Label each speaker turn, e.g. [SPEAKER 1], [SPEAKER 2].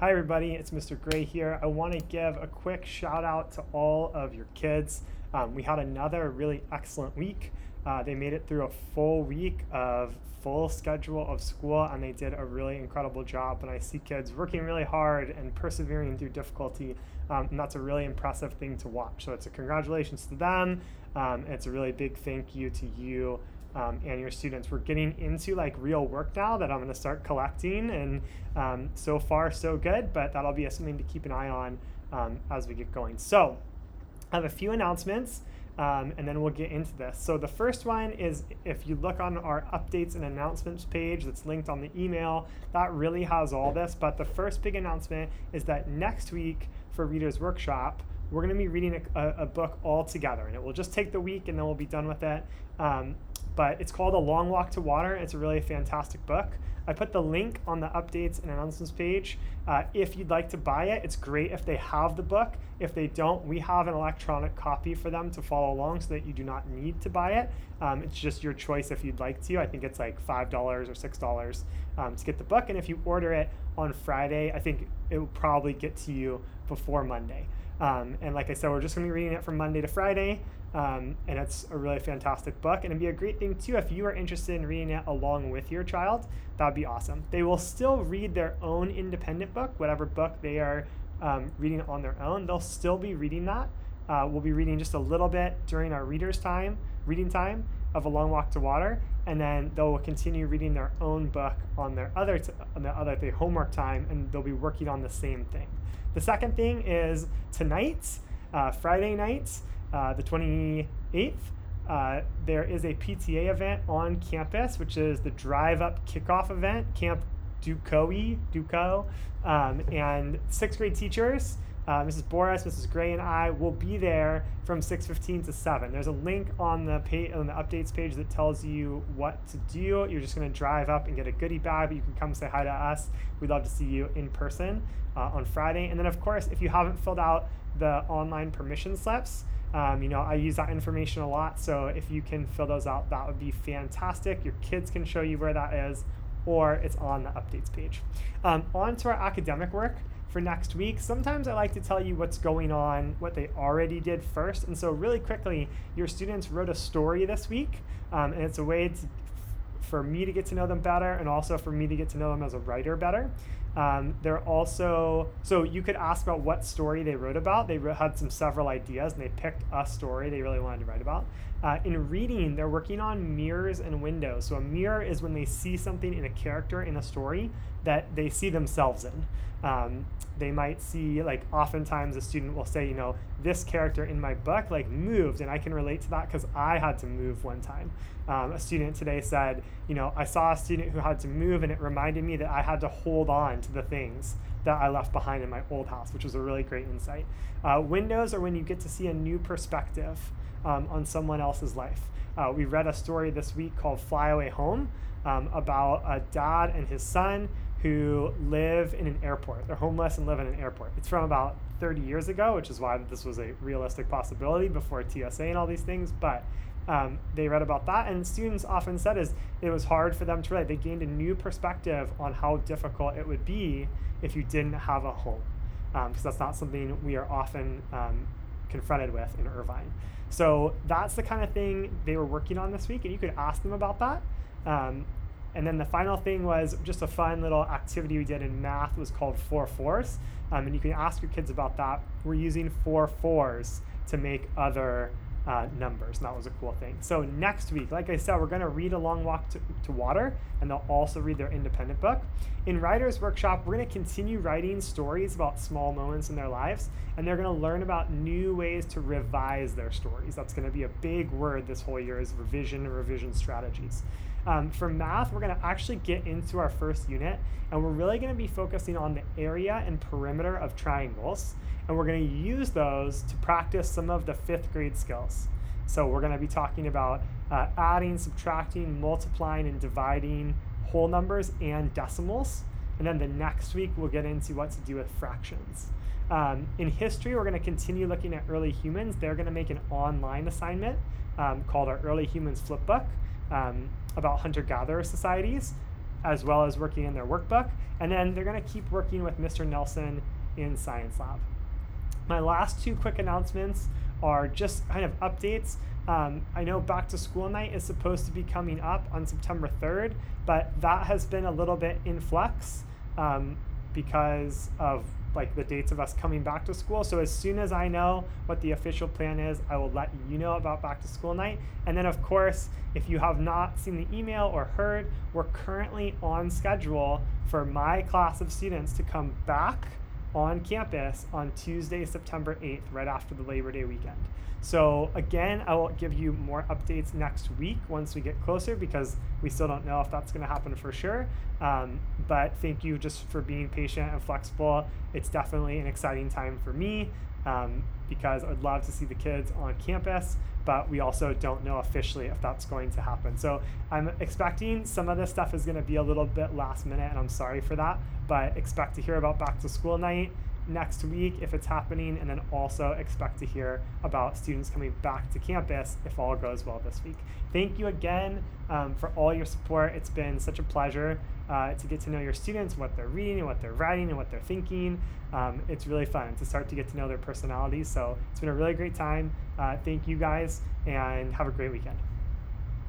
[SPEAKER 1] Hi, everybody. It's Mr. Gray here. I want to give a quick shout out to all of your kids. Um, we had another really excellent week. Uh, they made it through a full week of full schedule of school, and they did a really incredible job. And I see kids working really hard and persevering through difficulty, um, and that's a really impressive thing to watch. So it's a congratulations to them. Um, it's a really big thank you to you um, and your students. We're getting into like real work now that I'm going to start collecting, and um, so far so good. But that'll be something to keep an eye on um, as we get going. So I have a few announcements. Um, and then we'll get into this. So the first one is if you look on our updates and announcements page that's linked on the email, that really has all this. But the first big announcement is that next week for Reader's Workshop, we're going to be reading a, a, book all together, and it will just take the week, and then we'll be done with it. Um, but it's called A Long Walk to Water. It's a really fantastic book. I put the link on the updates and announcements page. Uh, if you'd like to buy it, it's great if they have the book. If they don't, we have an electronic copy for them to follow along so that you do not need to buy it. Um, it's just your choice if you'd like to. I think it's like $5 or $6 um, to get the book. And if you order it on Friday, I think it will probably get to you before Monday. Um, and like I said, we're just going to be reading it from Monday to Friday. Um, and it's a really fantastic book. And it'd be a great thing, too, if you are interested in reading it along with your child. That would be awesome. They will still read their own independent book, whatever book they are um, reading on their own. They'll still be reading that. Uh, we'll be reading just a little bit during our reader's time, reading time of A Long Walk to Water. And then they'll continue reading their own book on their other, t- on the other the homework time, and they'll be working on the same thing. The second thing is tonight, uh, Friday nights, uh, the 28th, uh, there is a PTA event on campus, which is the Drive Up Kickoff event, Camp Ducoe, Duco, um, and sixth grade teachers. Uh, Mrs. Boris, Mrs. Gray, and I will be there from 6:15 to 7. There's a link on the page, on the updates page that tells you what to do. You're just going to drive up and get a goodie bag, but you can come say hi to us. We'd love to see you in person uh, on Friday. And then, of course, if you haven't filled out the online permission slips, um, you know, I use that information a lot. So if you can fill those out, that would be fantastic. Your kids can show you where that is, or it's on the updates page. Um, on to our academic work for next week. Sometimes I like to tell you what's going on, what they already did first. And so, really quickly, your students wrote a story this week, um, and it's a way to, for me to get to know them better and also for me to get to know them as a writer better. Um, they're also so you could ask about what story they wrote about. They had some several ideas and they picked a story they really wanted to write about. Uh, in reading, they're working on mirrors and windows. So a mirror is when they see something in a character in a story that they see themselves in. Um, they might see like oftentimes a student will say, you know, this character in my book like moved, and I can relate to that because I had to move one time. Um, a student today said, you know, I saw a student who had to move, and it reminded me that I had to hold on to the things that I left behind in my old house, which was a really great insight. Uh, windows are when you get to see a new perspective um, on someone else's life. Uh, we read a story this week called Fly Away Home um, about a dad and his son who live in an airport. They're homeless and live in an airport. It's from about 30 years ago, which is why this was a realistic possibility before TSA and all these things. But um, they read about that, and students often said is it was hard for them to relate. They gained a new perspective on how difficult it would be if you didn't have a home, because um, that's not something we are often um, confronted with in Irvine. So that's the kind of thing they were working on this week, and you could ask them about that. And then the final thing was just a fun little activity we did in math was called four fours. Um, and you can ask your kids about that. We're using four fours to make other uh, numbers, and that was a cool thing. So next week, like I said, we're going to read A Long Walk to, to Water, and they'll also read their independent book. In Writer's Workshop, we're going to continue writing stories about small moments in their lives, and they're going to learn about new ways to revise their stories. That's going to be a big word this whole year is revision and revision strategies. Um, for math, we're going to actually get into our first unit, and we're really going to be focusing on the area and perimeter of triangles, and we're going to use those to practice some of the fifth grade skills. So we're going to be talking about uh, adding, subtracting, multiplying, and dividing whole numbers and decimals. And then the next week, we'll get into what to do with fractions. Um, in history, we're going to continue looking at early humans. They're going to make an online assignment um, called our Early Humans Flipbook um, about hunter gatherer societies. as well as working in their workbook. And then they're going to keep working with Mr. Nelson in Science Lab. My last two quick announcements are just kind of updates. Um, I know back to school night is supposed to be coming up on September 3rd, but that has been a little bit in flux um, because of like the dates of us coming back to school. So as soon as I know what the official plan is, I will let you know about back to school night. And then of course, if you have not seen the email or heard, we're currently on schedule for my class of students to come back on campus on Tuesday, September 8th, right after the Labor Day weekend. So again, I will give you more updates next week once we get closer because we still don't know if that's going to happen for sure. Um, but thank you just for being patient and flexible. It's definitely an exciting time for me um, because I'd love to see the kids on campus, but we also don't know officially if that's going to happen. So I'm expecting some of this stuff is going to be a little bit last minute, and I'm sorry for that, but expect to hear about back to school night next week if it's happening, and then also expect to hear about students coming back to campus if all goes well this week. Thank you again um, for all your support. It's been such a pleasure uh, to get to know your students, what they're reading, and what they're writing, and what they're thinking. Um, it's really fun to start to get to know their personalities. So it's been a really great time. Uh, thank you guys, and have a great weekend.